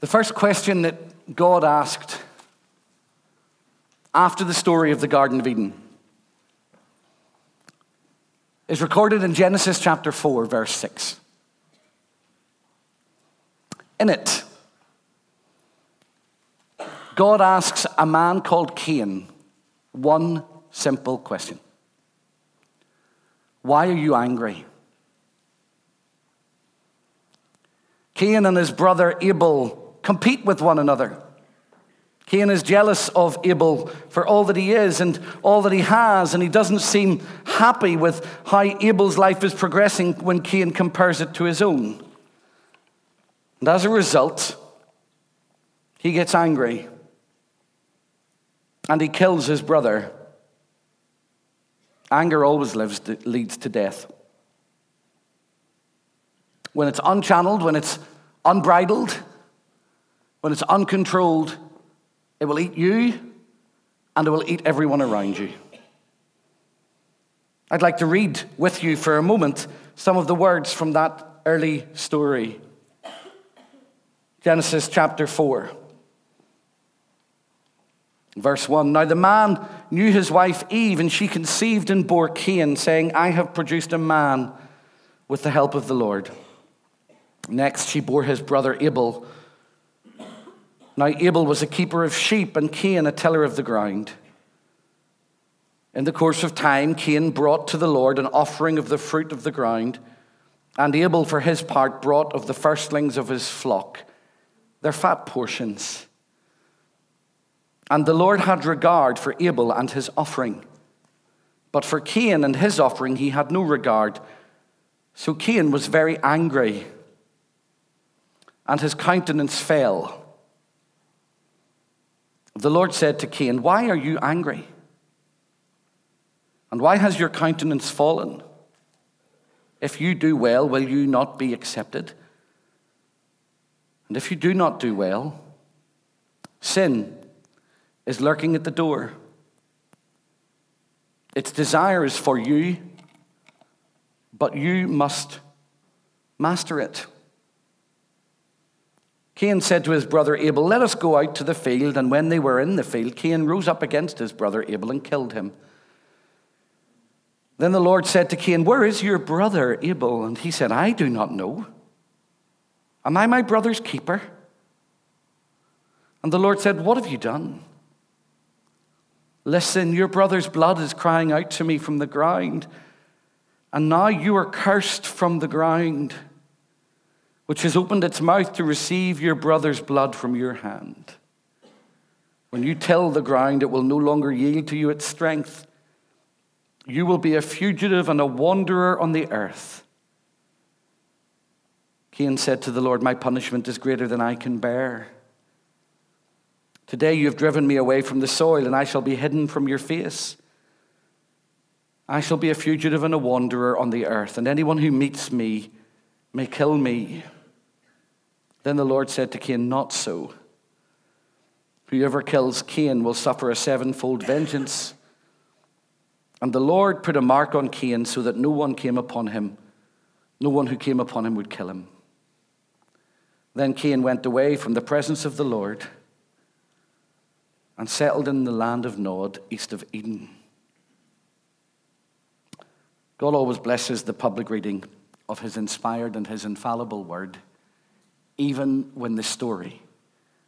The first question that God asked after the story of the Garden of Eden is recorded in Genesis chapter 4, verse 6. In it, God asks a man called Cain one simple question Why are you angry? Cain and his brother Abel compete with one another. Cain is jealous of Abel for all that he is and all that he has, and he doesn't seem happy with how Abel's life is progressing when Cain compares it to his own. And as a result, he gets angry and he kills his brother. Anger always lives, leads to death. When it's unchanneled, when it's unbridled, when it's uncontrolled, it will eat you and it will eat everyone around you. I'd like to read with you for a moment some of the words from that early story. Genesis chapter 4. Verse 1 Now the man knew his wife Eve, and she conceived and bore Cain, saying, I have produced a man with the help of the Lord. Next, she bore his brother Abel. Now, Abel was a keeper of sheep, and Cain a tiller of the ground. In the course of time, Cain brought to the Lord an offering of the fruit of the ground, and Abel, for his part, brought of the firstlings of his flock, their fat portions. And the Lord had regard for Abel and his offering. But for Cain and his offering, he had no regard. So Cain was very angry and his countenance fell. The Lord said to Cain, Why are you angry? And why has your countenance fallen? If you do well, will you not be accepted? And if you do not do well, sin is lurking at the door. Its desire is for you, but you must master it. Cain said to his brother Abel, Let us go out to the field. And when they were in the field, Cain rose up against his brother Abel and killed him. Then the Lord said to Cain, Where is your brother Abel? And he said, I do not know. Am I my brother's keeper? And the Lord said, What have you done? Listen, your brother's blood is crying out to me from the ground, and now you are cursed from the ground which has opened its mouth to receive your brother's blood from your hand. When you till the ground, it will no longer yield to you its strength. You will be a fugitive and a wanderer on the earth. Cain said to the Lord, My punishment is greater than I can bear. Today you have driven me away from the soil, and I shall be hidden from your face. I shall be a fugitive and a wanderer on the earth, and anyone who meets me may kill me. Then the Lord said to Cain, Not so. Whoever kills Cain will suffer a sevenfold vengeance. And the Lord put a mark on Cain so that no one came upon him. No one who came upon him would kill him. Then Cain went away from the presence of the Lord and settled in the land of Nod, east of Eden. God always blesses the public reading of his inspired and his infallible word even when the story,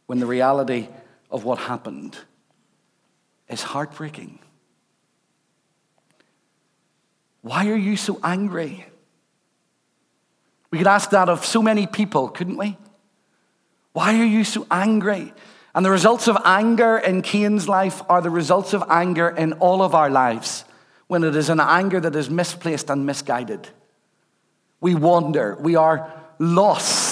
when the reality of what happened is heartbreaking. Why are you so angry? We could ask that of so many people, couldn't we? Why are you so angry? And the results of anger in Cain's life are the results of anger in all of our lives when it is an anger that is misplaced and misguided. We wander, we are lost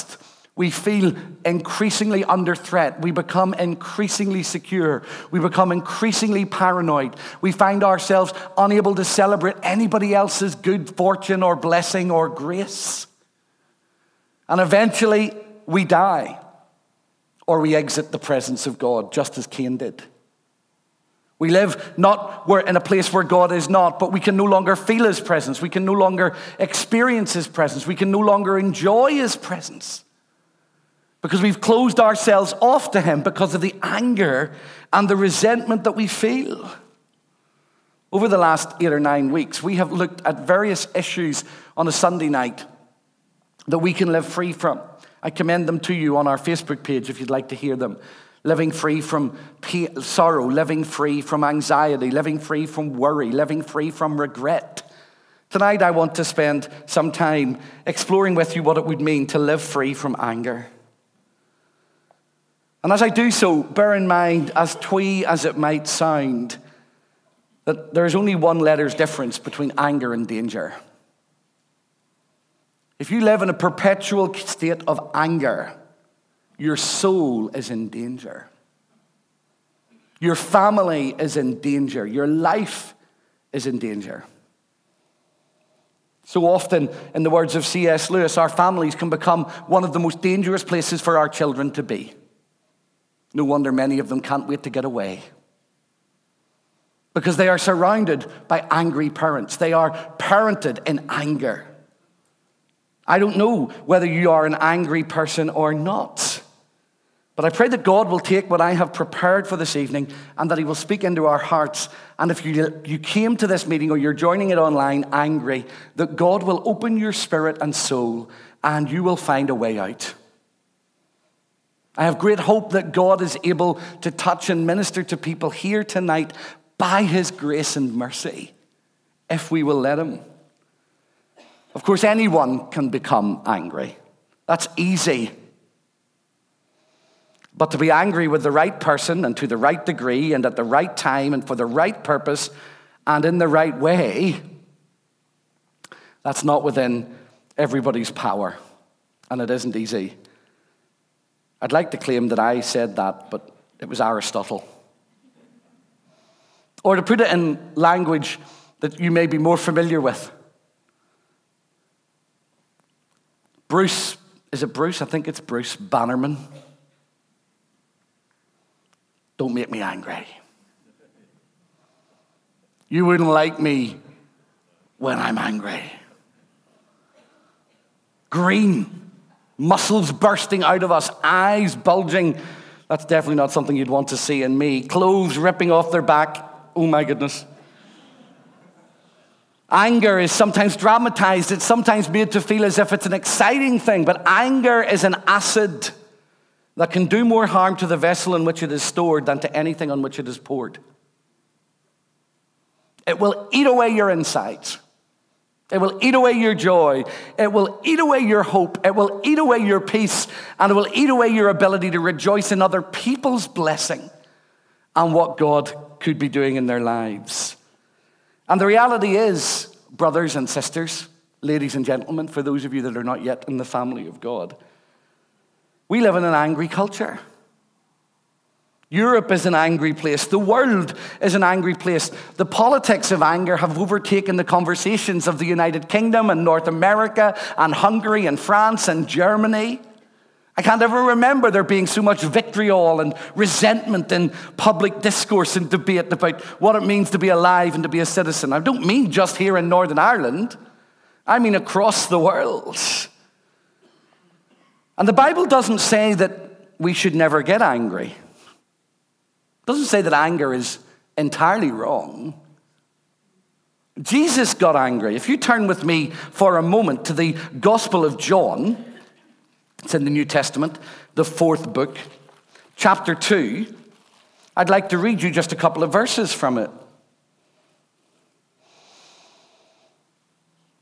we feel increasingly under threat. We become increasingly secure. We become increasingly paranoid. We find ourselves unable to celebrate anybody else's good fortune or blessing or grace. And eventually, we die or we exit the presence of God, just as Cain did. We live not where, in a place where God is not, but we can no longer feel His presence. We can no longer experience His presence. We can no longer enjoy His presence because we've closed ourselves off to Him because of the anger and the resentment that we feel. Over the last eight or nine weeks, we have looked at various issues on a Sunday night that we can live free from. I commend them to you on our Facebook page if you'd like to hear them. Living free from sorrow, living free from anxiety, living free from worry, living free from regret. Tonight, I want to spend some time exploring with you what it would mean to live free from anger. And as I do so, bear in mind, as twee as it might sound, that there is only one letter's difference between anger and danger. If you live in a perpetual state of anger, your soul is in danger. Your family is in danger. Your life is in danger. So often, in the words of C.S. Lewis, our families can become one of the most dangerous places for our children to be. No wonder many of them can't wait to get away. Because they are surrounded by angry parents. They are parented in anger. I don't know whether you are an angry person or not. But I pray that God will take what I have prepared for this evening and that He will speak into our hearts. And if you, you came to this meeting or you're joining it online angry, that God will open your spirit and soul and you will find a way out. I have great hope that God is able to touch and minister to people here tonight by His grace and mercy, if we will let Him. Of course, anyone can become angry. That's easy. But to be angry with the right person and to the right degree and at the right time and for the right purpose and in the right way, that's not within everybody's power. And it isn't easy. I'd like to claim that I said that, but it was Aristotle. Or to put it in language that you may be more familiar with. Bruce, is it Bruce? I think it's Bruce Bannerman. Don't make me angry. You wouldn't like me when I'm angry. Green muscles bursting out of us, eyes bulging. That's definitely not something you'd want to see in me. Clothes ripping off their back. Oh my goodness. Anger is sometimes dramatized. It's sometimes made to feel as if it's an exciting thing, but anger is an acid that can do more harm to the vessel in which it is stored than to anything on which it is poured. It will eat away your insides. It will eat away your joy. It will eat away your hope. It will eat away your peace. And it will eat away your ability to rejoice in other people's blessing and what God could be doing in their lives. And the reality is, brothers and sisters, ladies and gentlemen, for those of you that are not yet in the family of God, we live in an angry culture. Europe is an angry place. The world is an angry place. The politics of anger have overtaken the conversations of the United Kingdom and North America and Hungary and France and Germany. I can't ever remember there being so much vitriol and resentment in public discourse and debate about what it means to be alive and to be a citizen. I don't mean just here in Northern Ireland, I mean across the world. And the Bible doesn't say that we should never get angry. Doesn't say that anger is entirely wrong. Jesus got angry. If you turn with me for a moment to the Gospel of John, it's in the New Testament, the fourth book, chapter 2. I'd like to read you just a couple of verses from it.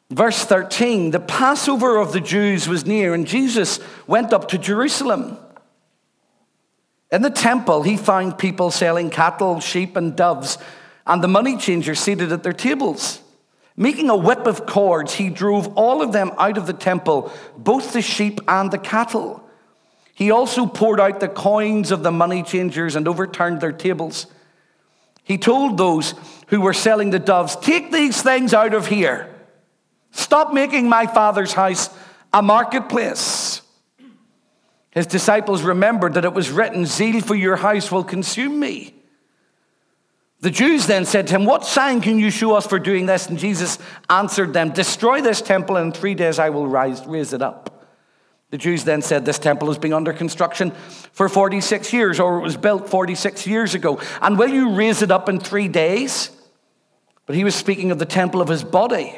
Verse 13 The Passover of the Jews was near, and Jesus went up to Jerusalem. In the temple, he found people selling cattle, sheep, and doves, and the money changers seated at their tables. Making a whip of cords, he drove all of them out of the temple, both the sheep and the cattle. He also poured out the coins of the money changers and overturned their tables. He told those who were selling the doves, Take these things out of here. Stop making my father's house a marketplace. His disciples remembered that it was written, Zeal for your house will consume me. The Jews then said to him, What sign can you show us for doing this? And Jesus answered them, Destroy this temple, and in three days I will rise, raise it up. The Jews then said this temple has been under construction for 46 years, or it was built 46 years ago. And will you raise it up in three days? But he was speaking of the temple of his body.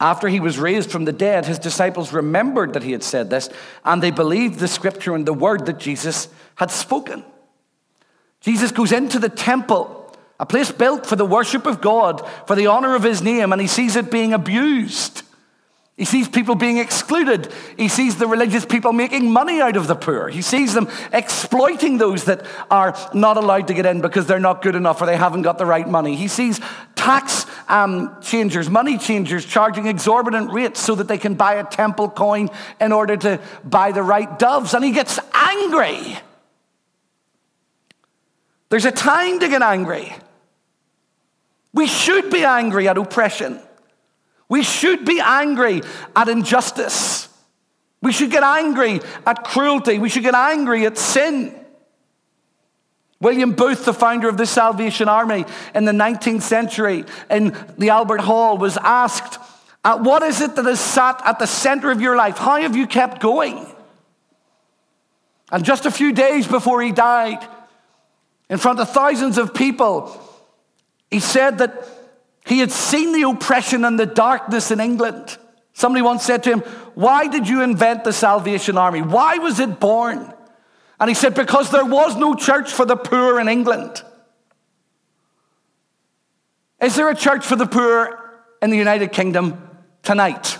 After he was raised from the dead, his disciples remembered that he had said this, and they believed the scripture and the word that Jesus had spoken. Jesus goes into the temple, a place built for the worship of God, for the honor of his name, and he sees it being abused. He sees people being excluded. He sees the religious people making money out of the poor. He sees them exploiting those that are not allowed to get in because they're not good enough or they haven't got the right money. He sees tax um, changers, money changers, charging exorbitant rates so that they can buy a temple coin in order to buy the right doves. And he gets angry. There's a time to get angry. We should be angry at oppression. We should be angry at injustice. We should get angry at cruelty. We should get angry at sin. William Booth, the founder of the Salvation Army in the 19th century in the Albert Hall, was asked, uh, What is it that has sat at the center of your life? How have you kept going? And just a few days before he died, in front of thousands of people, he said that he had seen the oppression and the darkness in England. Somebody once said to him, Why did you invent the Salvation Army? Why was it born? And he said, Because there was no church for the poor in England. Is there a church for the poor in the United Kingdom tonight?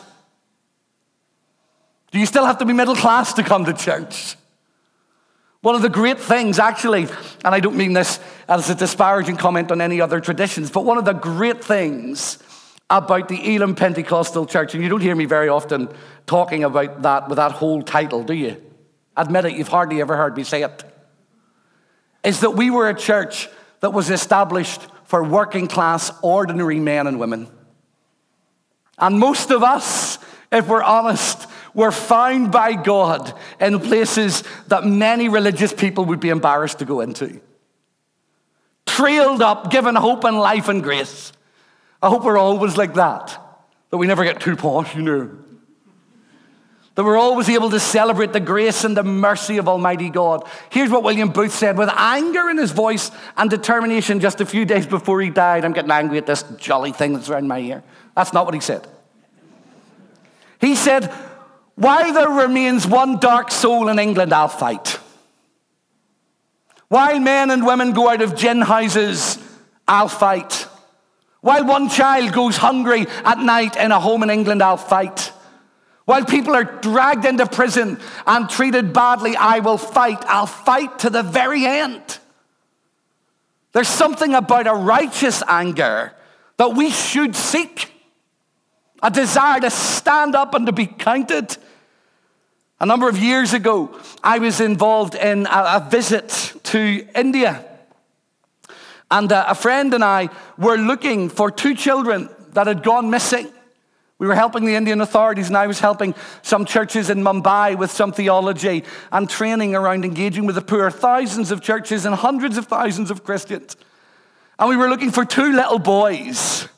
Do you still have to be middle class to come to church? One of the great things, actually, and I don't mean this as a disparaging comment on any other traditions, but one of the great things about the Elim Pentecostal Church, and you don't hear me very often talking about that with that whole title, do you? Admit it, you've hardly ever heard me say it. Is that we were a church that was established for working class, ordinary men and women. And most of us, if we're honest, were found by God in places that many religious people would be embarrassed to go into. Trailed up, given hope and life and grace. I hope we're always like that, that we never get too posh, you know. That we're always able to celebrate the grace and the mercy of Almighty God. Here's what William Booth said with anger in his voice and determination just a few days before he died. I'm getting angry at this jolly thing that's around my ear. That's not what he said. He said, while there remains one dark soul in England, I'll fight. While men and women go out of gin houses, I'll fight. While one child goes hungry at night in a home in England, I'll fight. While people are dragged into prison and treated badly, I will fight. I'll fight to the very end. There's something about a righteous anger that we should seek a desire to stand up and to be counted a number of years ago, I was involved in a, visit to India. And uh, a friend and I were looking for two children that had gone missing. We were helping the Indian authorities, and I was helping some churches in Mumbai with some theology and training around engaging with the poor. Thousands of churches and hundreds of thousands of Christians. And we were looking for two little boys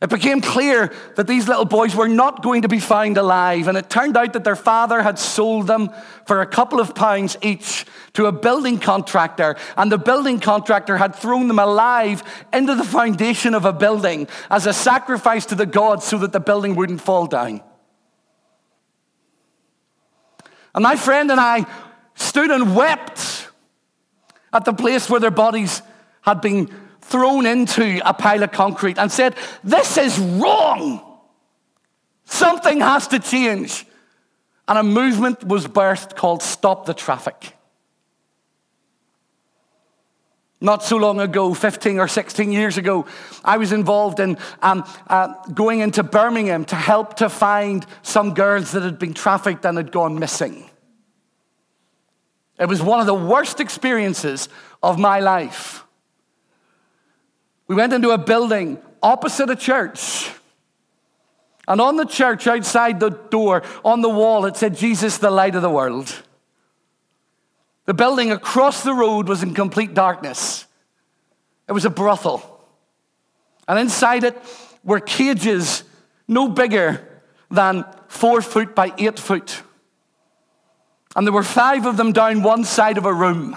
it became clear that these little boys were not going to be found alive, and it turned out that their father had sold them for a couple of pounds each to a building contractor, and the building contractor had thrown them alive into the foundation of a building as a sacrifice to the gods so that the building wouldn't fall down. And my friend and I stood and wept at the place where their bodies had been thrown into a pile of concrete and said, This is wrong. Something has to change. And a movement was birthed called Stop the Traffik. Not so long ago, 15 or 16 years ago, I was involved in um, uh, going into Birmingham to help to find some girls that had been trafficked and had gone missing. It was one of the worst experiences of my life. We went into a building opposite a church. And on the church, outside the door, on the wall, it said, Jesus, the light of the world. The building across the road was in complete darkness. It was a brothel. And inside it were cages no bigger than four foot by eight foot. And there were five of them down one side of a room.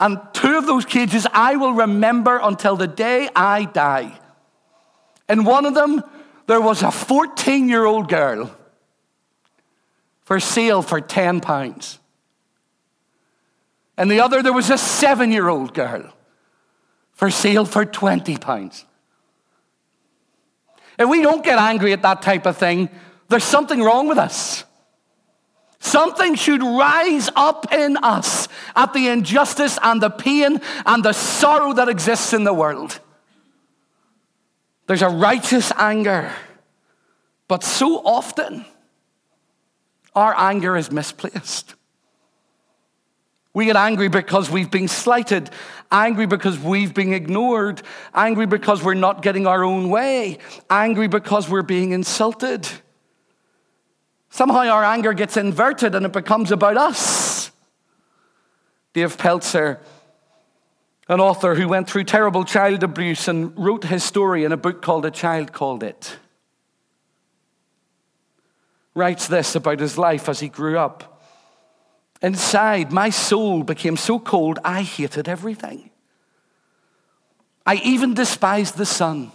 And two of those cages I will remember until the day I die. In one of them, there was a 14 year old girl for sale for 10 pounds. And the other, there was a seven year old girl for sale for 20 pounds. If we don't get angry at that type of thing, there's something wrong with us. Something should rise up in us at the injustice and the pain and the sorrow that exists in the world. There's a righteous anger, but so often our anger is misplaced. We get angry because we've been slighted, angry because we've been ignored, angry because we're not getting our own way, angry because we're being insulted. Somehow our anger gets inverted and it becomes about us. Dave Pelzer, an author who went through terrible child abuse and wrote his story in a book called A Child Called It, writes this about his life as he grew up. Inside, my soul became so cold, I hated everything. I even despised the sun.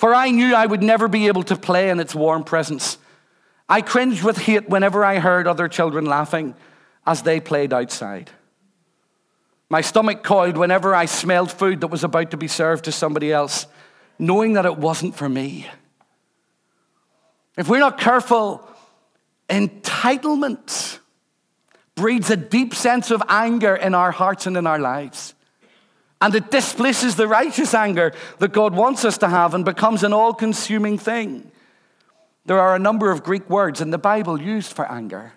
For I knew I would never be able to play in its warm presence. I cringed with hate whenever I heard other children laughing as they played outside. My stomach coiled whenever I smelled food that was about to be served to somebody else, knowing that it wasn't for me. If we're not careful, Entitlement breeds a deep sense of anger in our hearts and in our lives. And it displaces the righteous anger that God wants us to have and becomes an all consuming thing. There are a number of Greek words in the Bible used for anger.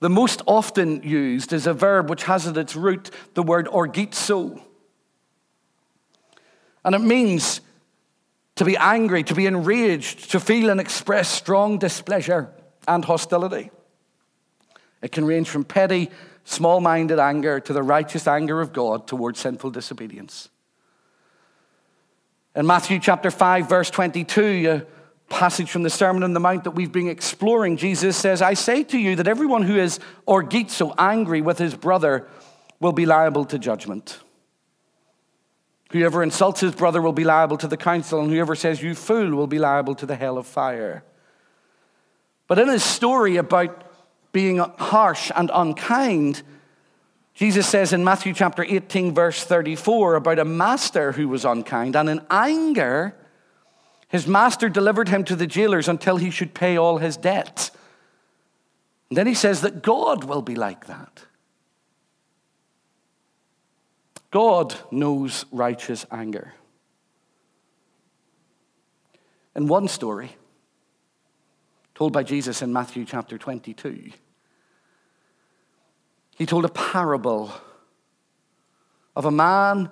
The most often used is a verb which has at its root the word orgizo. And it means to be angry, to be enraged, to feel and express strong displeasure and hostility. It can range from petty, small minded anger to the righteous anger of God towards sinful disobedience. In Matthew chapter 5, verse 22, a passage from the Sermon on the Mount that we've been exploring, Jesus says, I say to you that everyone who is orgizo, angry with his brother, will be liable to judgment. Whoever insults his brother will be liable to the council, and whoever says, You fool, will be liable to the hell of fire. But in his story about being harsh and unkind, Jesus says in Matthew chapter 18, verse 34, about a master who was unkind, and in anger, his master delivered him to the jailers until he should pay all his debts. And then he says that God will be like that. God knows righteous anger. In one story, told by Jesus in Matthew chapter 22, he told a parable of a man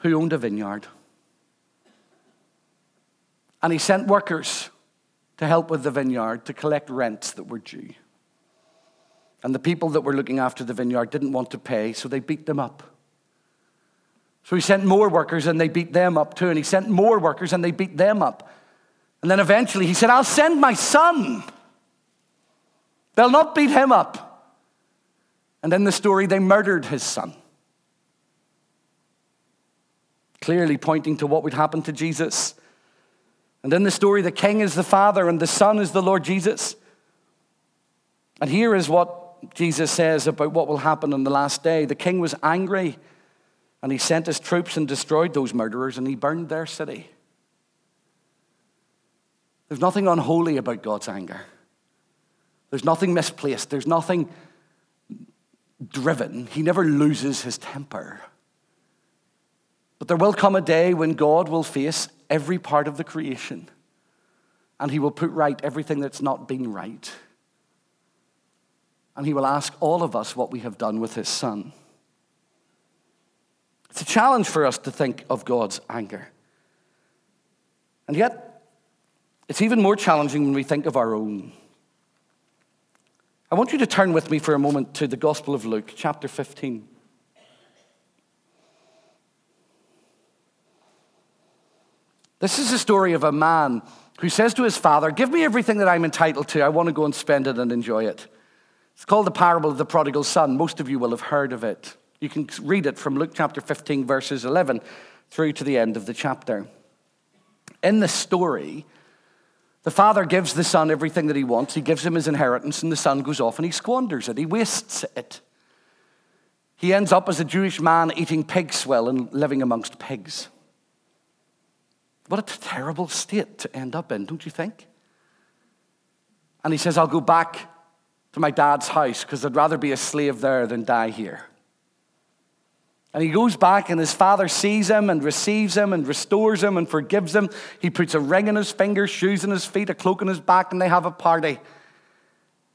who owned a vineyard. And he sent workers to help with the vineyard to collect rents that were due. And the people that were looking after the vineyard didn't want to pay, so they beat them up. So he sent more workers and they beat them up too. And he sent more workers and they beat them up. And then eventually he said, I'll send my son. They'll not beat him up. And in the story, they murdered his son. Clearly pointing to what would happen to Jesus. And in the story, the king is the father and the son is the Lord Jesus. And here is what Jesus says about what will happen on the last day. The king was angry and he sent his troops and destroyed those murderers and he burned their city. There's nothing unholy about God's anger. There's nothing misplaced. There's nothing driven. He never loses his temper. But there will come a day when God will face every part of the creation and he will put right everything that's not been right. And he will ask all of us what we have done with his son. It's a challenge for us to think of God's anger. And yet, it's even more challenging when we think of our own. I want you to turn with me for a moment to the Gospel of Luke, chapter 15. This is the story of a man who says to his father, Give me everything that I'm entitled to. I want to go and spend it and enjoy it. It's called the parable of the prodigal son. Most of you will have heard of it. You can read it from Luke chapter 15, verses 11 through to the end of the chapter. In the story, the father gives the son everything that he wants. He gives him his inheritance, and the son goes off and he squanders it. He wastes it. He ends up as a Jewish man eating pig swill and living amongst pigs. What a terrible state to end up in, don't you think? And he says, I'll go back to my dad's house because I'd rather be a slave there than die here. And he goes back, and his father sees him and receives him and restores him and forgives him. He puts a ring in his finger, shoes in his feet, a cloak on his back, and they have a party.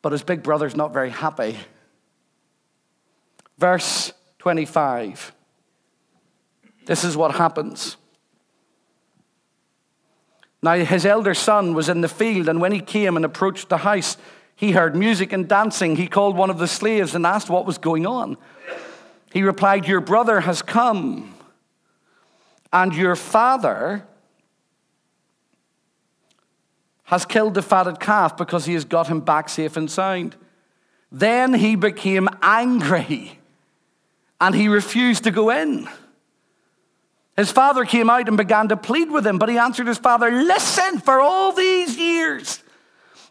But his big brother's not very happy. Verse 25. This is what happens. Now, his elder son was in the field, and when he came and approached the house, he heard music and dancing. He called one of the slaves and asked what was going on. He replied, Your brother has come, and your father has killed the fatted calf because he has got him back safe and sound. Then he became angry and he refused to go in. His father came out and began to plead with him, but he answered his father, Listen, for all these years,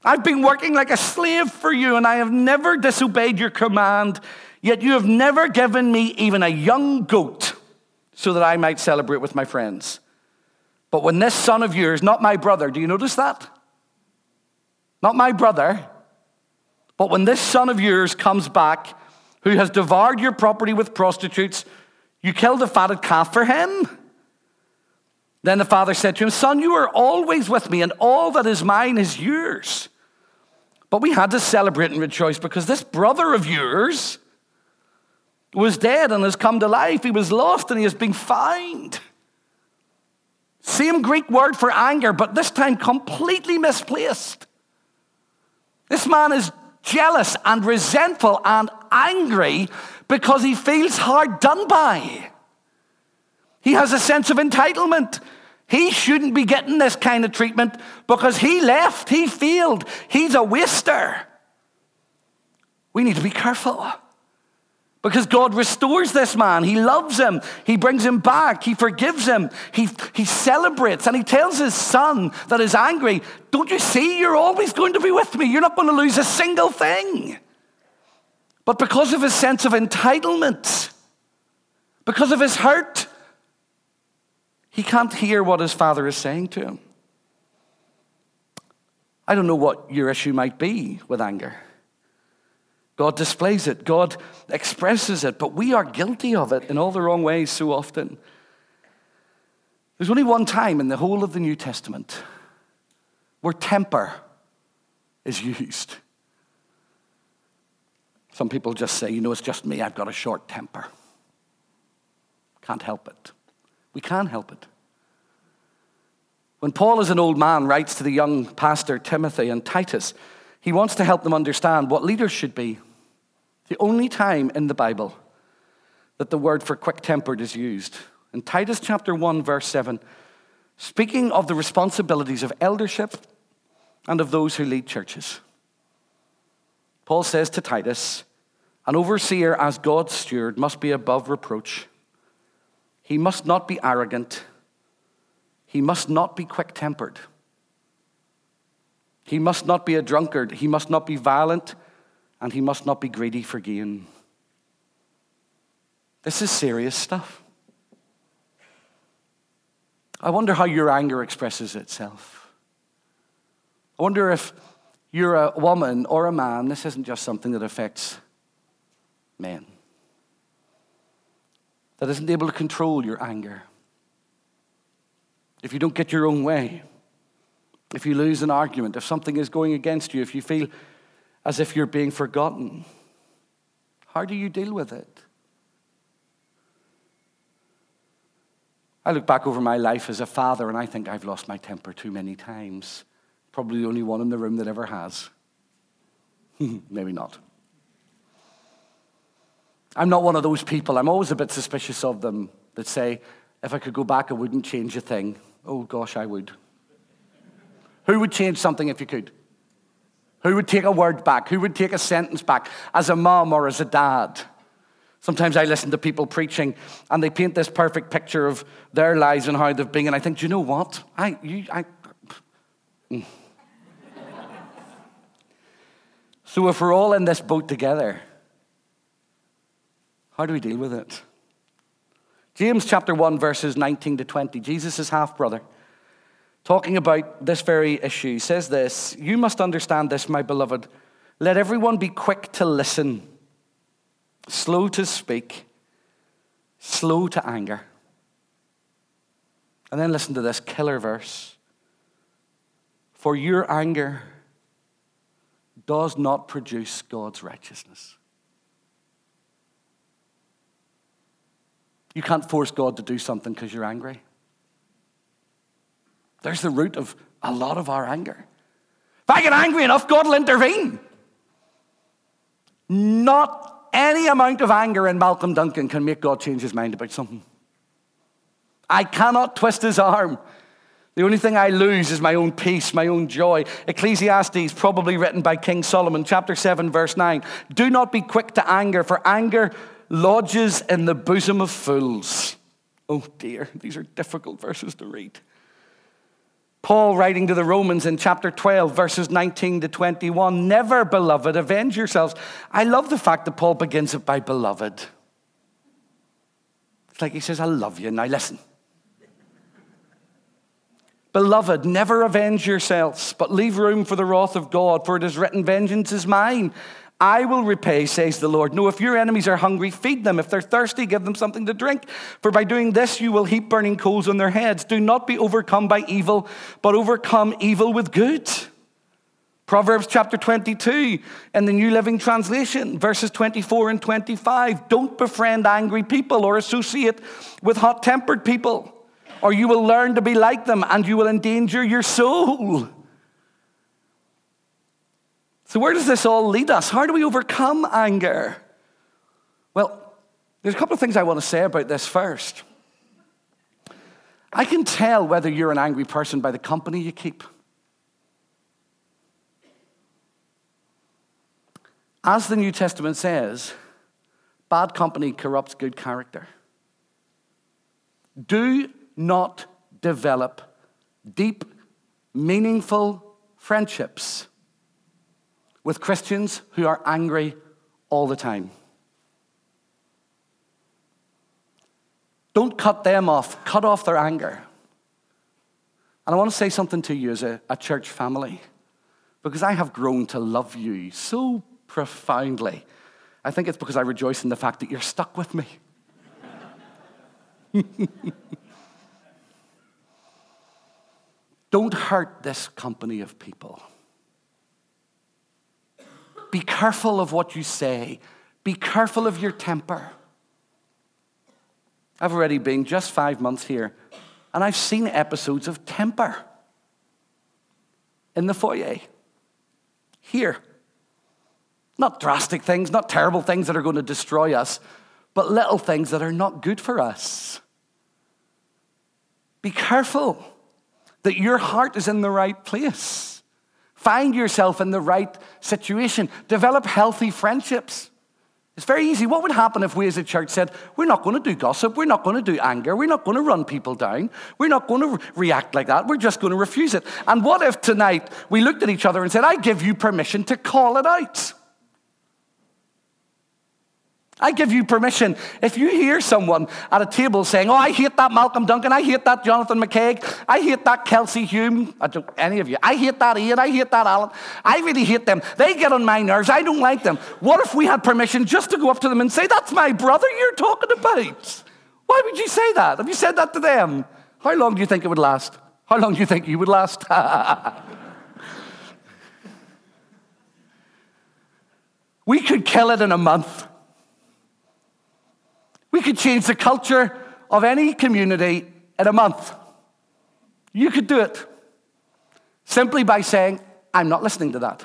I've been working like a slave for you, and I have never disobeyed your command, yet you have never given me even a young goat so that I might celebrate with my friends. But when this son of yours, not my brother, do you notice that? Not my brother, but when this son of yours comes back, who has devoured your property with prostitutes, you killed a fatted calf for him? Then the father said to him, Son, you are always with me, and all that is mine is yours. But we had to celebrate and rejoice because this brother of yours was dead and has come to life. He was lost and he has been found. Same Greek word for anger, but this time completely misplaced. This man is jealous and resentful and angry because he feels hard done by. He has a sense of entitlement. He shouldn't be getting this kind of treatment because he left, he failed, he's a waster. We need to be careful because God restores this man. He loves him, he brings him back, he forgives him, he, he celebrates, and he tells his son that is angry, Don't you see, you're always going to be with me, you're not going to lose a single thing. But because of his sense of entitlement, because of his hurt, he can't hear what his father is saying to him. I don't know what your issue might be with anger. God displays it, God expresses it, but we are guilty of it in all the wrong ways so often. There's only one time in the whole of the New Testament where temper is used. Some people just say, you know, it's just me, I've got a short temper. Can't help it. We can't help it. When Paul, as an old man, writes to the young pastor Timothy and Titus, he wants to help them understand what leaders should be. The only time in the Bible that the word for quick tempered is used. In Titus chapter 1, verse 7, speaking of the responsibilities of eldership and of those who lead churches. Paul says to Titus, an overseer as God's steward must be above reproach. He must not be arrogant. He must not be quick tempered. He must not be a drunkard. He must not be violent. And he must not be greedy for gain. This is serious stuff. I wonder how your anger expresses itself. I wonder if you're a woman or a man, this isn't just something that affects men, that isn't able to control your anger. If you don't get your own way, if you lose an argument, if something is going against you, if you feel as if you're being forgotten, how do you deal with it? I look back over my life as a father and I think I've lost my temper too many times. Probably the only one in the room that ever has. Maybe not. I'm not one of those people. I'm always a bit suspicious of them that say, if I could go back, I wouldn't change a thing. Oh, gosh, I would. Who would change something if you could? Who would take a word back? Who would take a sentence back as a mom or as a dad? Sometimes I listen to people preaching and they paint this perfect picture of their lives and how they've been, and I think, do you know what? I, you, I. Mm. so if we're all in this boat together, how do we deal with it? James chapter 1, verses 19 to 20, Jesus' half brother, talking about this very issue, says this You must understand this, my beloved. Let everyone be quick to listen slow to speak, slow to anger. And then listen to this killer verse. For your anger does not produce God's righteousness. You can't force God to do something because you're angry. There's the root of a lot of our anger. If I get angry enough, God will intervene. Not any amount of anger in Malcolm Duncan can make God change his mind about something. I cannot twist his arm. The only thing I lose is my own peace, my own joy. Ecclesiastes, probably written by King Solomon, chapter 7, verse 9. Do not be quick to anger, for anger lodges in the bosom of fools. Oh dear, these are difficult verses to read. Paul, writing to the Romans in chapter 12, verses 19 to 21, never, beloved, avenge yourselves. I love the fact that Paul begins it by beloved. It's like he says, I love you. Now listen. Beloved, never avenge yourselves, but leave room for the wrath of God, for it is written, Vengeance is mine. I will repay, says the Lord. No, if your enemies are hungry, feed them. If they're thirsty, give them something to drink. For by doing this, you will heap burning coals on their heads. Do not be overcome by evil, but overcome evil with good. Proverbs chapter 22 in the New Living Translation, verses 24 and 25. Don't befriend angry people or associate with hot tempered people, or you will learn to be like them and you will endanger your soul. So, where does this all lead us? How do we overcome anger? Well, there's a couple of things I want to say about this first. I can tell whether you're an angry person by the company you keep. As the New Testament says, bad company corrupts good character. Do not develop deep, meaningful friendships with Christians who are angry all the time. Don't cut them off, cut off their anger. And I want to say something to you as a, a church family, because I have grown to love you so profoundly. I think it's because I rejoice in the fact that you're stuck with me. Don't hurt this company of people. Be careful of what you say. Be careful of your temper. I've already been just five months here, and I've seen episodes of temper in the foyer. Here. Not drastic things, not terrible things that are going to destroy us, but little things that are not good for us. Be careful that your heart is in the right place. Find yourself in the right situation. Develop healthy friendships. It's very easy. What would happen if we as a church said, we're not going to do gossip, we're not going to do anger, we're not going to run people down, we're not going to react like that, we're just going to refuse it? And what if tonight we looked at each other and said, I give you permission to call it out? I give you permission. If you hear someone at a table saying, Oh, I hate that Malcolm Duncan, I hate that Jonathan McKeag, I hate that Kelsey Hume, I don't, any of you, I hate that Ian, I hate that Alan, I really hate them. They get on my nerves, I don't like them. What if we had permission just to go up to them and say, That's my brother you're talking about? Why would you say that? Have you said that to them? How long do you think it would last? How long do you think you would last? we could kill it in a month. We could change the culture of any community in a month. You could do it simply by saying, I'm not listening to that.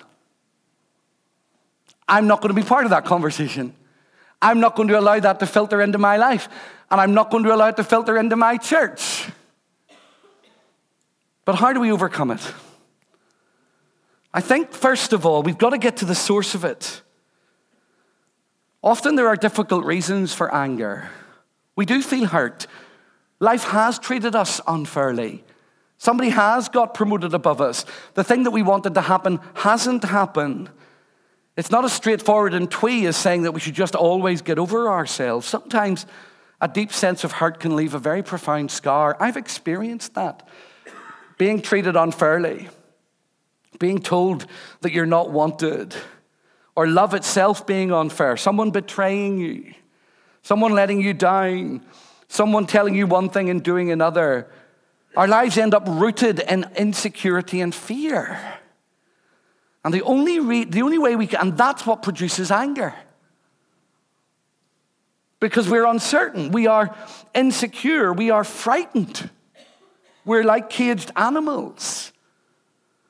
I'm not going to be part of that conversation. I'm not going to allow that to filter into my life. And I'm not going to allow it to filter into my church. But how do we overcome it? I think, first of all, we've got to get to the source of it. Often there are difficult reasons for anger. We do feel hurt. Life has treated us unfairly. Somebody has got promoted above us. The thing that we wanted to happen hasn't happened. It's not as straightforward and twee as saying that we should just always get over ourselves. Sometimes a deep sense of hurt can leave a very profound scar. I've experienced that. Being treated unfairly, being told that you're not wanted, or love itself being unfair, someone betraying you, someone letting you down, someone telling you one thing and doing another. Our lives end up rooted in insecurity and fear. And the only, re- the only way we can, and that's what produces anger. Because we're uncertain, we are insecure, we are frightened. We're like caged animals.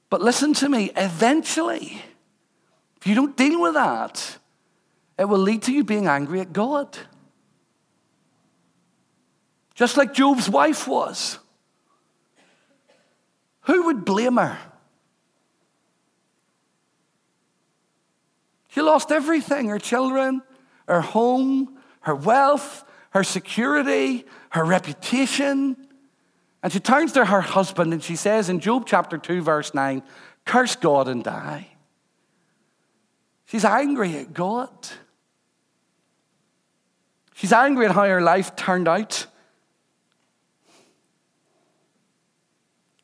But listen to me, eventually, if you don't deal with that, it will lead to you being angry at God. Just like Job's wife was. Who would blame her? She lost everything her children, her home, her wealth, her security, her reputation. And she turns to her husband and she says in Job chapter 2, verse 9, Curse God and die. She's angry at God. She's angry at how her life turned out.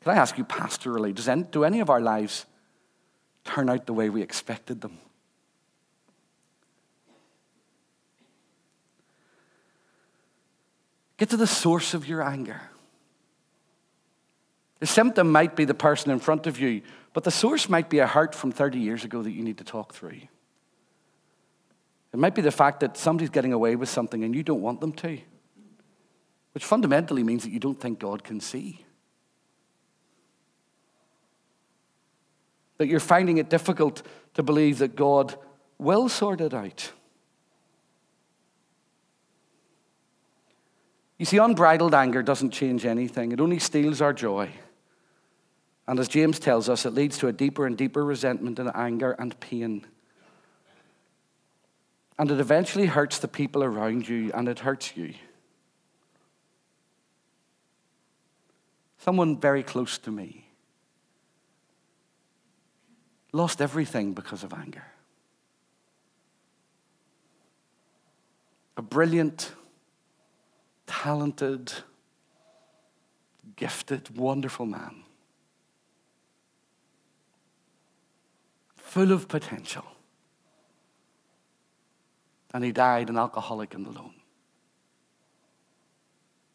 Can I ask you pastorally, does any, do any of our lives turn out the way we expected them? Get to the source of your anger. The symptom might be the person in front of you, but the source might be a hurt from 30 years ago that you need to talk through. It might be the fact that somebody's getting away with something and you don't want them to, which fundamentally means that you don't think God can see. That you're finding it difficult to believe that God will sort it out. You see, unbridled anger doesn't change anything, it only steals our joy. And as James tells us, it leads to a deeper and deeper resentment and anger and pain. And it eventually hurts the people around you, and it hurts you. Someone very close to me lost everything because of anger. A brilliant, talented, gifted, wonderful man. Full of potential. And he died an alcoholic and alone.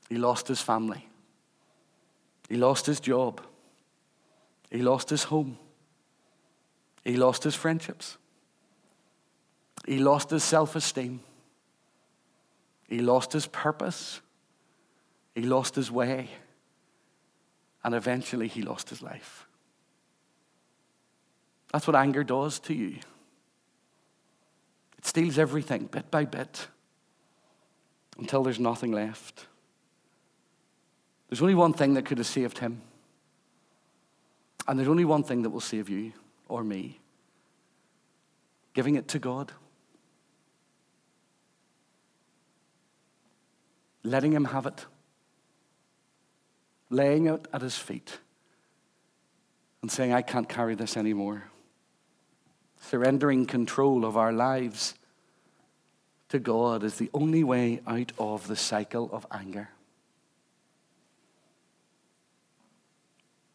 He lost his family. He lost his job. He lost his home. He lost his friendships. He lost his self esteem. He lost his purpose. He lost his way. And eventually he lost his life. That's what anger does to you. It steals everything bit by bit until there's nothing left. There's only one thing that could have saved him. And there's only one thing that will save you or me giving it to God. letting him have it, laying it at his feet, and saying, I can't carry this anymore. Surrendering control of our lives to God is the only way out of the cycle of anger.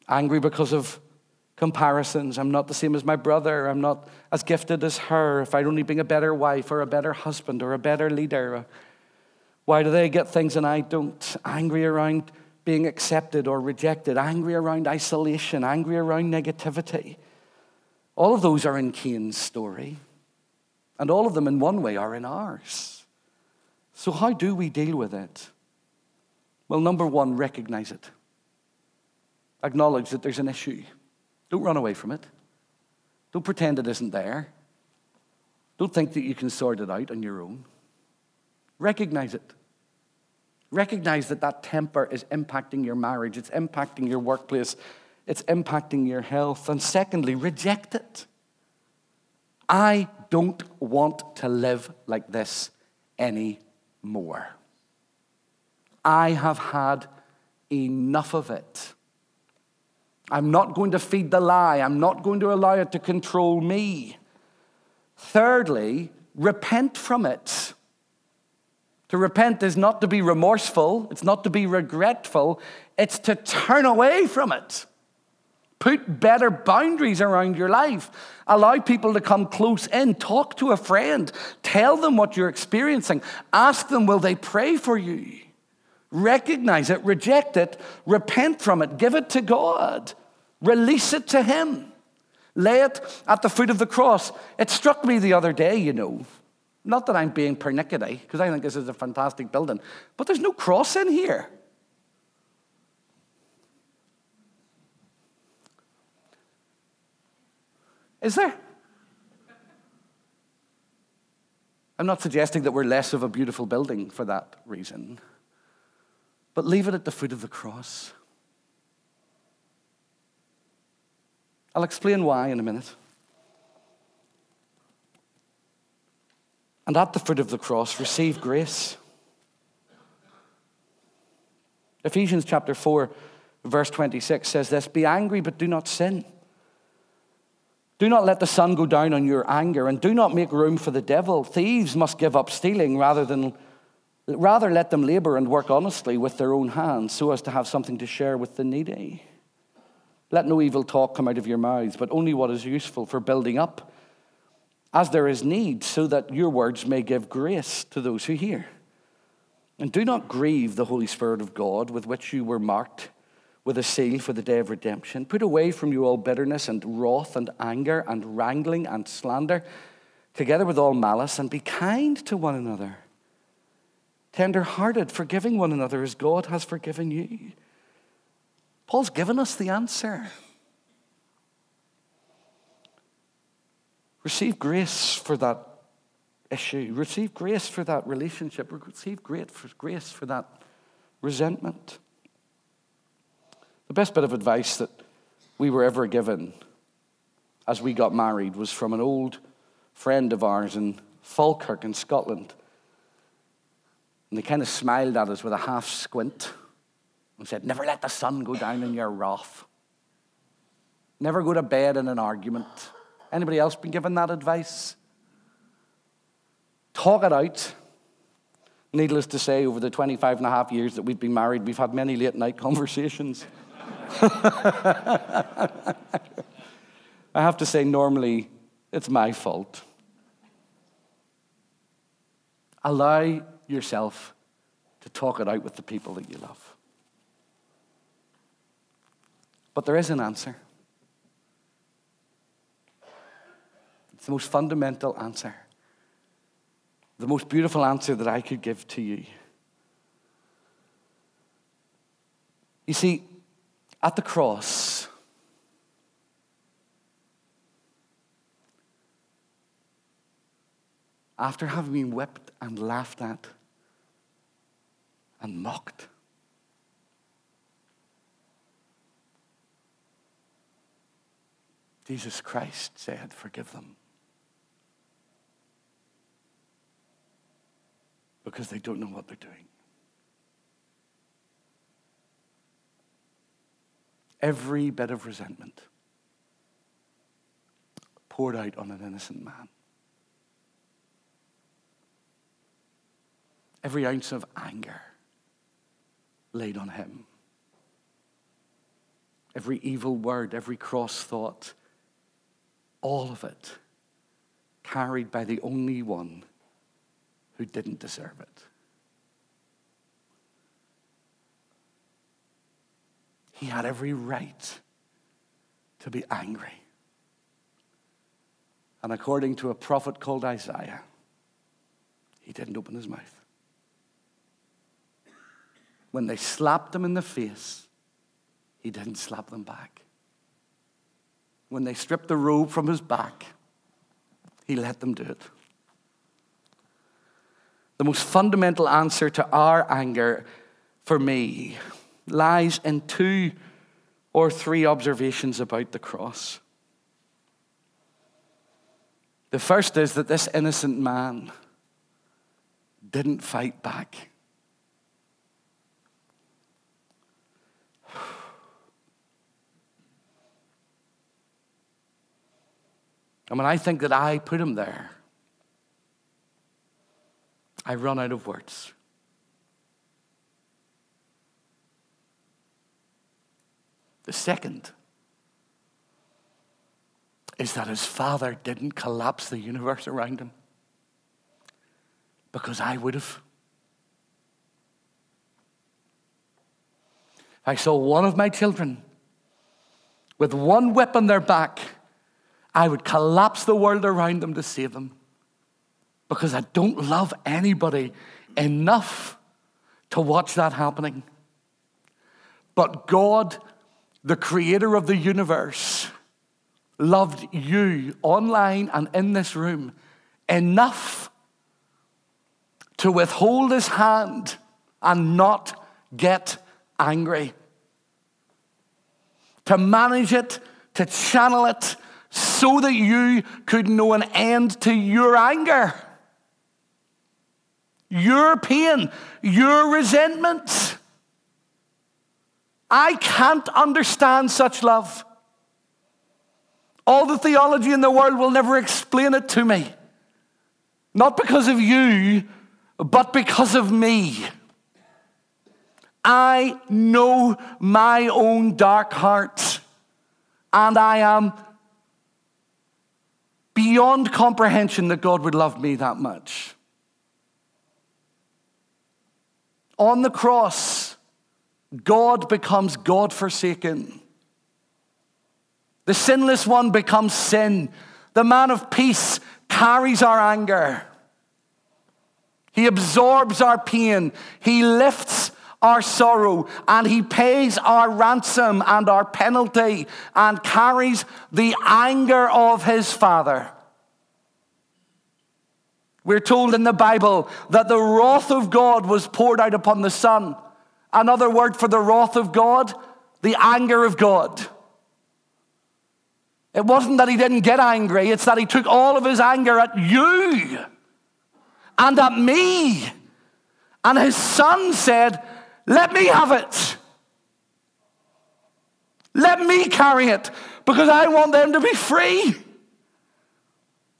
Angry because of comparisons. I'm not the same as my brother. I'm not as gifted as her. If I'd only been a better wife or a better husband or a better leader, why do they get things and I don't? Angry around being accepted or rejected, angry around isolation, angry around negativity. All of those are in Cain's story. And all of them, in one way, are in ours. So, how do we deal with it? Well, number one, recognize it. Acknowledge that there's an issue. Don't run away from it. Don't pretend it isn't there. Don't think that you can sort it out on your own. Recognize it. Recognize that that temper is impacting your marriage, it's impacting your workplace, it's impacting your health. And secondly, reject it. I don't want to live like this anymore. I have had enough of it. I'm not going to feed the lie. I'm not going to allow it to control me. Thirdly, repent from it. To repent is not to be remorseful, it's not to be regretful, it's to turn away from it. Put better boundaries around your life. Allow people to come close in. Talk to a friend. Tell them what you're experiencing. Ask them, will they pray for you? Recognize it, reject it, repent from it, give it to God, release it to Him, lay it at the foot of the cross. It struck me the other day, you know. Not that I'm being pernickety, because I think this is a fantastic building, but there's no cross in here. Is there? I'm not suggesting that we're less of a beautiful building for that reason, but leave it at the foot of the cross. I'll explain why in a minute. And at the foot of the cross, receive grace. Ephesians chapter 4, verse 26 says this Be angry, but do not sin. Do not let the sun go down on your anger, and do not make room for the devil. Thieves must give up stealing rather than rather let them labor and work honestly with their own hands, so as to have something to share with the needy. Let no evil talk come out of your mouths, but only what is useful for building up, as there is need, so that your words may give grace to those who hear. And do not grieve the Holy Spirit of God, with which you were marked with a seal for the day of redemption. Put away from you all bitterness and wrath and anger and wrangling and slander, together with all malice, and be kind to one another. Tender hearted, forgiving one another as God has forgiven you. Paul's given us the answer. Receive grace for that issue. Receive grace for that relationship. Receive grace for that resentment. The best bit of advice that we were ever given as we got married was from an old friend of ours in Falkirk in Scotland. And they kind of smiled at us with a half squint and said, Never let the sun go down in your wrath. Never go to bed in an argument. Anybody else been given that advice? Talk it out. Needless to say, over the 25 and a half years that we've been married, we've had many late night conversations. I have to say, normally, it's my fault. Allow yourself to talk it out with the people that you love. But there is an answer. It's the most fundamental answer, the most beautiful answer that I could give to you. You see, at the cross, after having been whipped and laughed at and mocked, Jesus Christ said, Forgive them. Because they don't know what they're doing. Every bit of resentment poured out on an innocent man. Every ounce of anger laid on him. Every evil word, every cross thought, all of it carried by the only one who didn't deserve it. He had every right to be angry. And according to a prophet called Isaiah, he didn't open his mouth. When they slapped him in the face, he didn't slap them back. When they stripped the robe from his back, he let them do it. The most fundamental answer to our anger for me lies in two or three observations about the cross. The first is that this innocent man didn't fight back. And when I think that I put him there, I run out of words. The second is that his father didn't collapse the universe around him because I would have. I saw one of my children with one whip on their back, I would collapse the world around them to save them because I don't love anybody enough to watch that happening. But God, the creator of the universe, loved you online and in this room enough to withhold his hand and not get angry. To manage it, to channel it, so that you could know an end to your anger, your pain, your resentment. I can't understand such love. All the theology in the world will never explain it to me. Not because of you, but because of me. I know my own dark heart, and I am beyond comprehension that God would love me that much. On the cross, God becomes God forsaken. The sinless one becomes sin. The man of peace carries our anger. He absorbs our pain. He lifts our sorrow and he pays our ransom and our penalty and carries the anger of his Father. We're told in the Bible that the wrath of God was poured out upon the Son. Another word for the wrath of God, the anger of God. It wasn't that he didn't get angry, it's that he took all of his anger at you and at me. And his son said, Let me have it. Let me carry it because I want them to be free.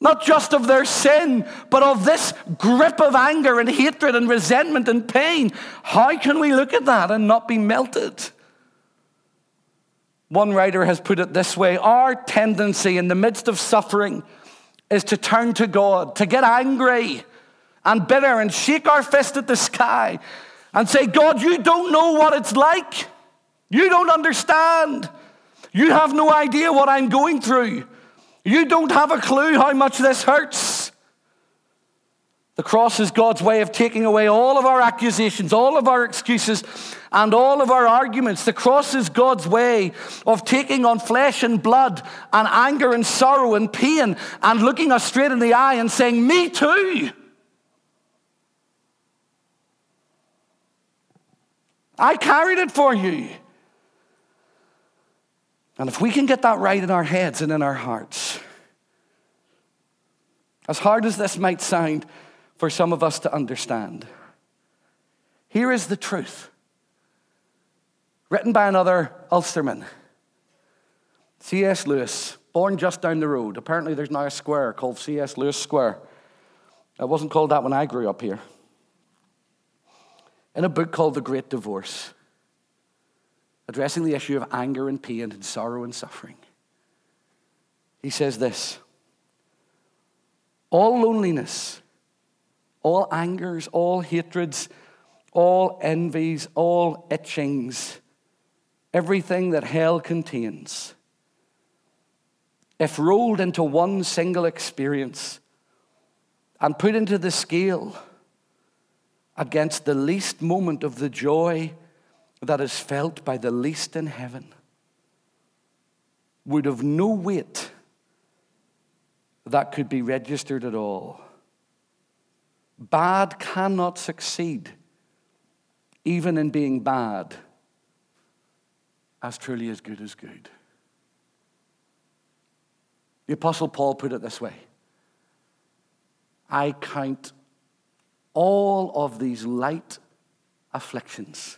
Not just of their sin, but of this grip of anger and hatred and resentment and pain. How can we look at that and not be melted? One writer has put it this way Our tendency in the midst of suffering is to turn to God, to get angry and bitter and shake our fist at the sky and say, God, you don't know what it's like. You don't understand. You have no idea what I'm going through. You don't have a clue how much this hurts. The cross is God's way of taking away all of our accusations, all of our excuses, and all of our arguments. The cross is God's way of taking on flesh and blood and anger and sorrow and pain and looking us straight in the eye and saying, Me too. I carried it for you. And if we can get that right in our heads and in our hearts, as hard as this might sound, for some of us to understand. Here is the truth, written by another Ulsterman, C.S. Lewis, born just down the road. Apparently, there's now a square called C.S. Lewis Square. It wasn't called that when I grew up here. In a book called The Great Divorce, addressing the issue of anger and pain and sorrow and suffering, he says this All loneliness all angers, all hatreds, all envies, all itchings, everything that hell contains, if rolled into one single experience and put into the scale against the least moment of the joy that is felt by the least in heaven, would have no weight that could be registered at all. Bad cannot succeed, even in being bad, as truly as good as good. The Apostle Paul put it this way I count all of these light afflictions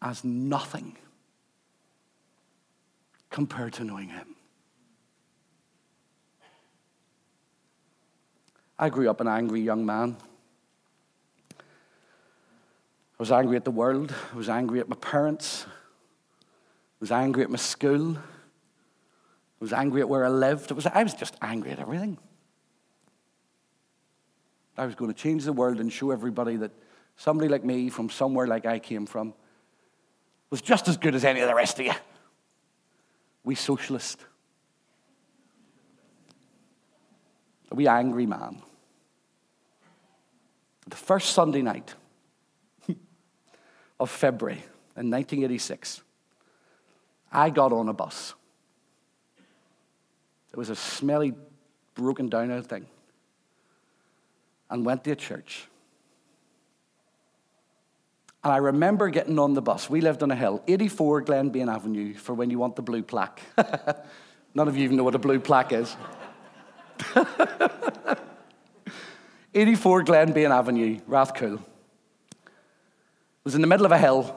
as nothing compared to knowing Him. I grew up an angry young man. I was angry at the world. I was angry at my parents. I was angry at my school. I was angry at where I lived. Was, I was just angry at everything. I was going to change the world and show everybody that somebody like me from somewhere like I came from was just as good as any of the rest of you. Wee socialist. A wee angry man. The first Sunday night of February in 1986, I got on a bus. It was a smelly, broken down old thing. And went to a church. And I remember getting on the bus. We lived on a hill, 84 Glenbane Avenue, for when you want the blue plaque. None of you even know what a blue plaque is. 84 Glenbane Avenue, Rathcoole. It was in the middle of a hill.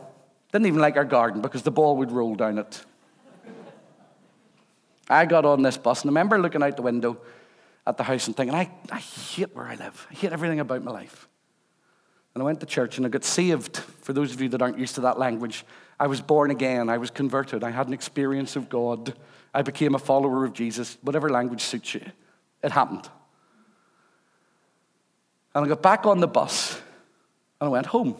Didn't even like our garden because the ball would roll down it. I got on this bus and I remember looking out the window at the house and thinking, I, I hate where I live. I hate everything about my life. And I went to church and I got saved. For those of you that aren't used to that language, I was born again. I was converted. I had an experience of God. I became a follower of Jesus. Whatever language suits you, it happened. And I got back on the bus and I went home.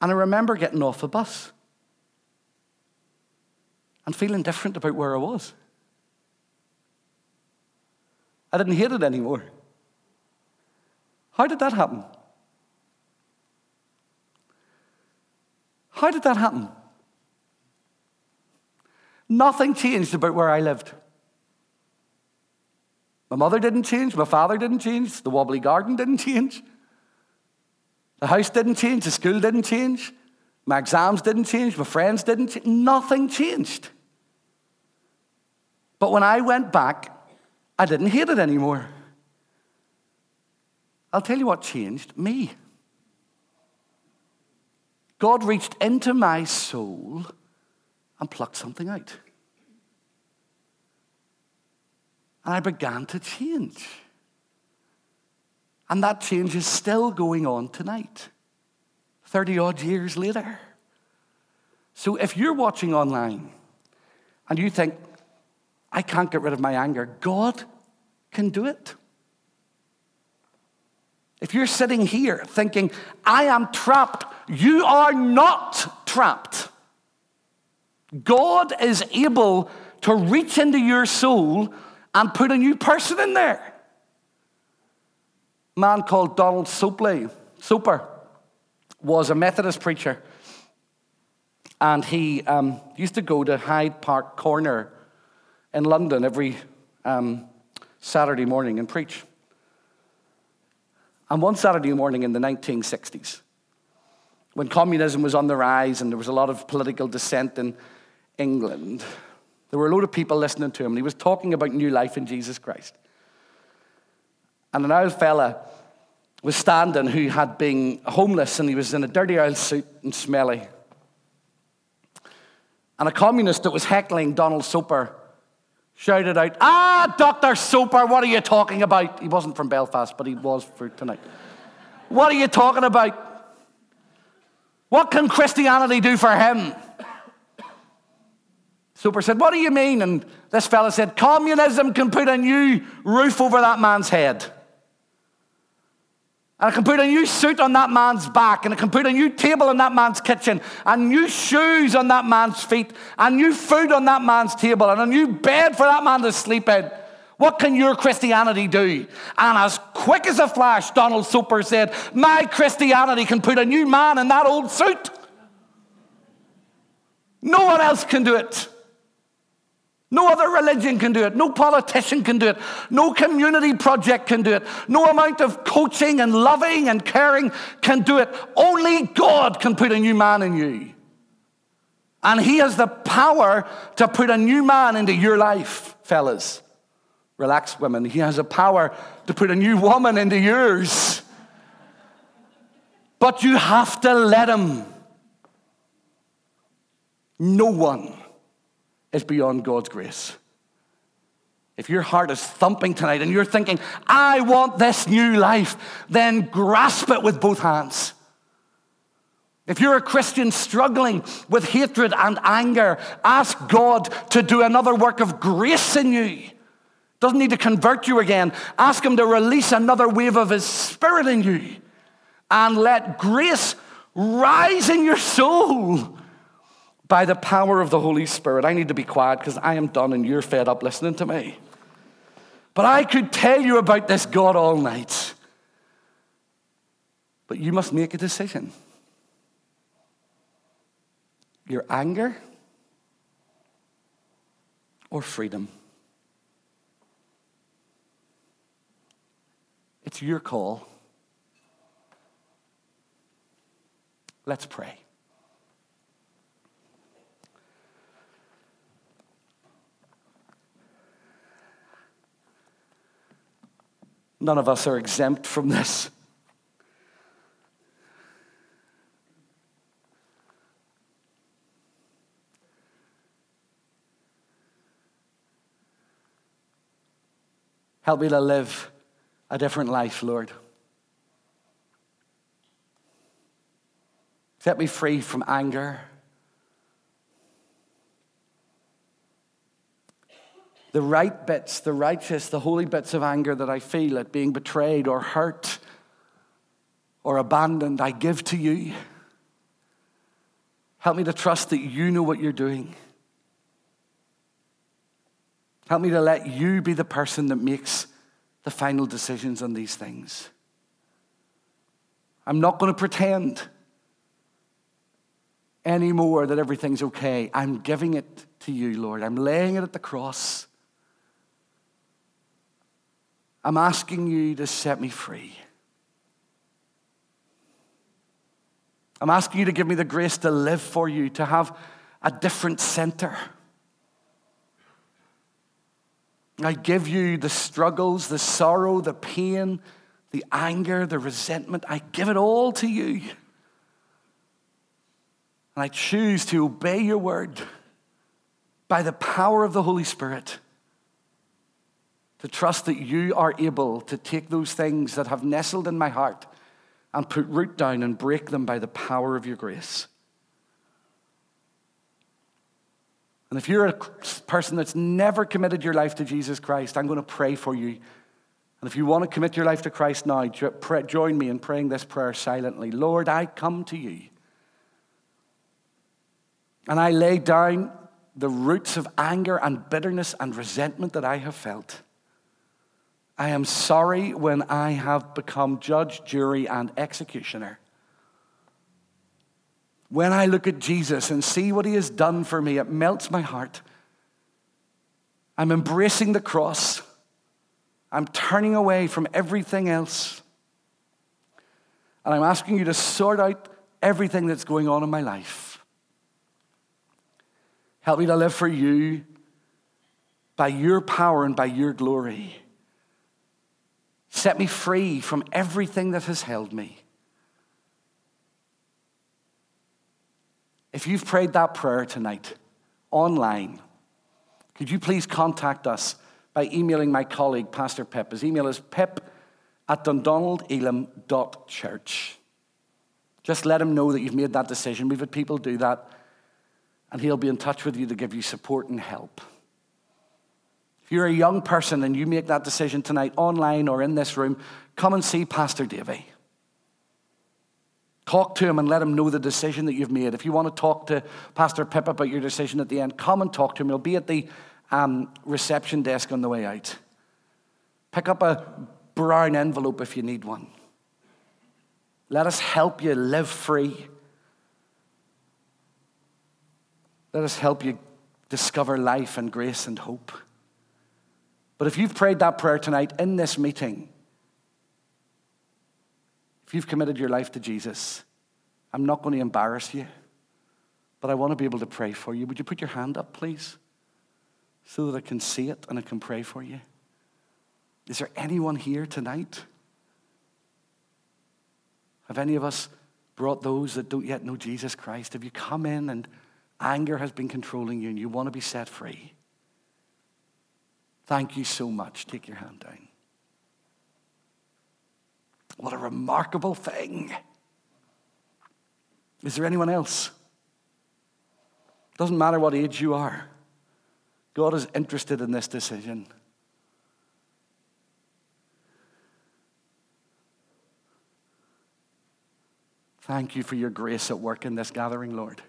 And I remember getting off the bus and feeling different about where I was. I didn't hate it anymore. How did that happen? How did that happen? Nothing changed about where I lived. My mother didn't change, my father didn't change, the wobbly garden didn't change, the house didn't change, the school didn't change, my exams didn't change, my friends didn't change. Nothing changed. But when I went back, I didn't hate it anymore. I'll tell you what changed me. God reached into my soul and plucked something out. And I began to change. And that change is still going on tonight, 30 odd years later. So if you're watching online and you think, I can't get rid of my anger, God can do it. If you're sitting here thinking, I am trapped, you are not trapped. God is able to reach into your soul and put a new person in there. A man called Donald Sopley, Soper was a Methodist preacher. And he um, used to go to Hyde Park Corner in London every um, Saturday morning and preach. And one Saturday morning in the 1960s, when communism was on the rise and there was a lot of political dissent in England, there were a load of people listening to him, and he was talking about new life in Jesus Christ. And an old fella was standing who had been homeless, and he was in a dirty old suit and smelly. And a communist that was heckling Donald Soper shouted out, Ah, Dr. Soper, what are you talking about? He wasn't from Belfast, but he was for tonight. what are you talking about? What can Christianity do for him? Soper said, What do you mean? And this fella said, Communism can put a new roof over that man's head. And it can put a new suit on that man's back, and I can put a new table in that man's kitchen, and new shoes on that man's feet, and new food on that man's table, and a new bed for that man to sleep in. What can your Christianity do? And as quick as a flash, Donald Soper said, My Christianity can put a new man in that old suit. No one else can do it. No other religion can do it. No politician can do it. No community project can do it. No amount of coaching and loving and caring can do it. Only God can put a new man in you. And He has the power to put a new man into your life, fellas. Relax, women. He has a power to put a new woman into yours. But you have to let Him. No one is beyond God's grace. If your heart is thumping tonight and you're thinking, I want this new life, then grasp it with both hands. If you're a Christian struggling with hatred and anger, ask God to do another work of grace in you. Doesn't need to convert you again. Ask Him to release another wave of His Spirit in you. And let grace rise in your soul by the power of the Holy Spirit. I need to be quiet because I am done and you're fed up listening to me. But I could tell you about this God all night. But you must make a decision. Your anger or freedom. It's your call. Let's pray. None of us are exempt from this. Help me to live a different life, Lord. Set me free from anger. The right bits, the righteous, the holy bits of anger that I feel at being betrayed or hurt or abandoned, I give to you. Help me to trust that you know what you're doing. Help me to let you be the person that makes the final decisions on these things. I'm not going to pretend anymore that everything's okay. I'm giving it to you, Lord. I'm laying it at the cross. I'm asking you to set me free. I'm asking you to give me the grace to live for you, to have a different center. I give you the struggles, the sorrow, the pain, the anger, the resentment. I give it all to you. And I choose to obey your word by the power of the Holy Spirit to trust that you are able to take those things that have nestled in my heart and put root down and break them by the power of your grace. And if you're a person that's never committed your life to Jesus Christ, I'm going to pray for you. And if you want to commit your life to Christ now, join me in praying this prayer silently. Lord, I come to you. And I lay down the roots of anger and bitterness and resentment that I have felt. I am sorry when I have become judge, jury, and executioner. When I look at Jesus and see what he has done for me, it melts my heart. I'm embracing the cross. I'm turning away from everything else. And I'm asking you to sort out everything that's going on in my life. Help me to live for you by your power and by your glory. Set me free from everything that has held me. If you've prayed that prayer tonight online, could you please contact us by emailing my colleague, Pastor Pip? His email is pip at dundonaldelim.church. Just let him know that you've made that decision. We've had people do that, and he'll be in touch with you to give you support and help. If you're a young person and you make that decision tonight, online or in this room, come and see Pastor Davey. Talk to him and let him know the decision that you've made. If you want to talk to Pastor Pip about your decision at the end, come and talk to him. He'll be at the um, reception desk on the way out. Pick up a brown envelope if you need one. Let us help you live free. Let us help you discover life and grace and hope. But if you've prayed that prayer tonight in this meeting, if you've committed your life to Jesus, I'm not going to embarrass you, but I want to be able to pray for you. Would you put your hand up, please, so that I can see it and I can pray for you? Is there anyone here tonight? Have any of us brought those that don't yet know Jesus Christ? Have you come in and anger has been controlling you and you want to be set free? Thank you so much. Take your hand down. What a remarkable thing. Is there anyone else? Doesn't matter what age you are. God is interested in this decision. Thank you for your grace at work in this gathering, Lord.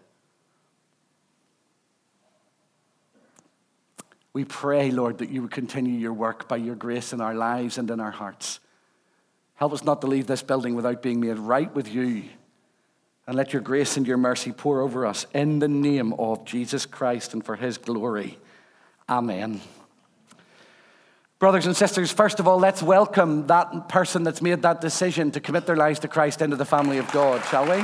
We pray, Lord, that you would continue your work by your grace in our lives and in our hearts. Help us not to leave this building without being made right with you. And let your grace and your mercy pour over us in the name of Jesus Christ and for his glory. Amen. Brothers and sisters, first of all, let's welcome that person that's made that decision to commit their lives to Christ into the family of God, shall we?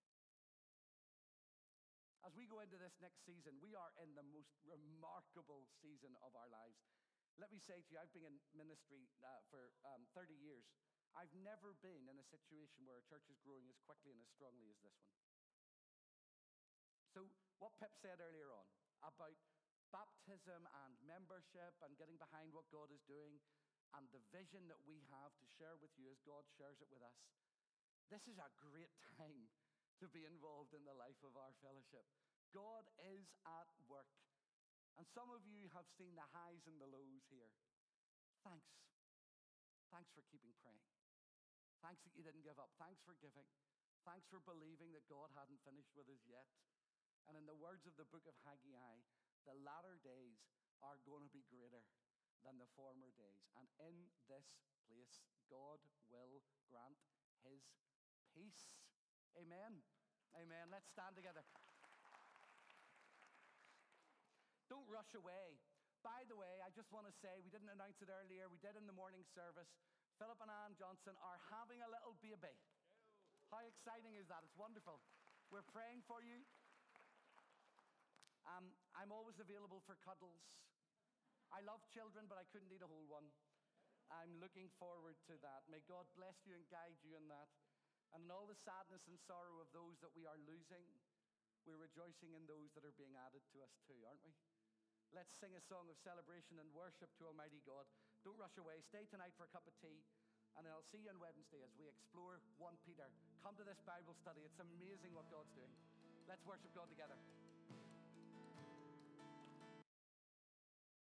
Go into this next season, we are in the most remarkable season of our lives. Let me say to you, I've been in ministry uh, for um, 30 years. I've never been in a situation where a church is growing as quickly and as strongly as this one. So, what Pip said earlier on, about baptism and membership and getting behind what God is doing and the vision that we have to share with you as God shares it with us. This is a great time to be involved in the life of our fellowship. God is at work. And some of you have seen the highs and the lows here. Thanks. Thanks for keeping praying. Thanks that you didn't give up. Thanks for giving. Thanks for believing that God hadn't finished with us yet. And in the words of the book of Haggai, the latter days are going to be greater than the former days. And in this place, God will grant his peace. Amen. Amen. Let's stand together. Don't rush away. By the way, I just want to say, we didn't announce it earlier, we did in the morning service. Philip and Ann Johnson are having a little baby. How exciting is that? It's wonderful. We're praying for you. Um, I'm always available for cuddles. I love children, but I couldn't eat a whole one. I'm looking forward to that. May God bless you and guide you in that. And in all the sadness and sorrow of those that we are losing, we're rejoicing in those that are being added to us too, aren't we? Let's sing a song of celebration and worship to Almighty God. Don't rush away. Stay tonight for a cup of tea. And I'll see you on Wednesday as we explore 1 Peter. Come to this Bible study. It's amazing what God's doing. Let's worship God together.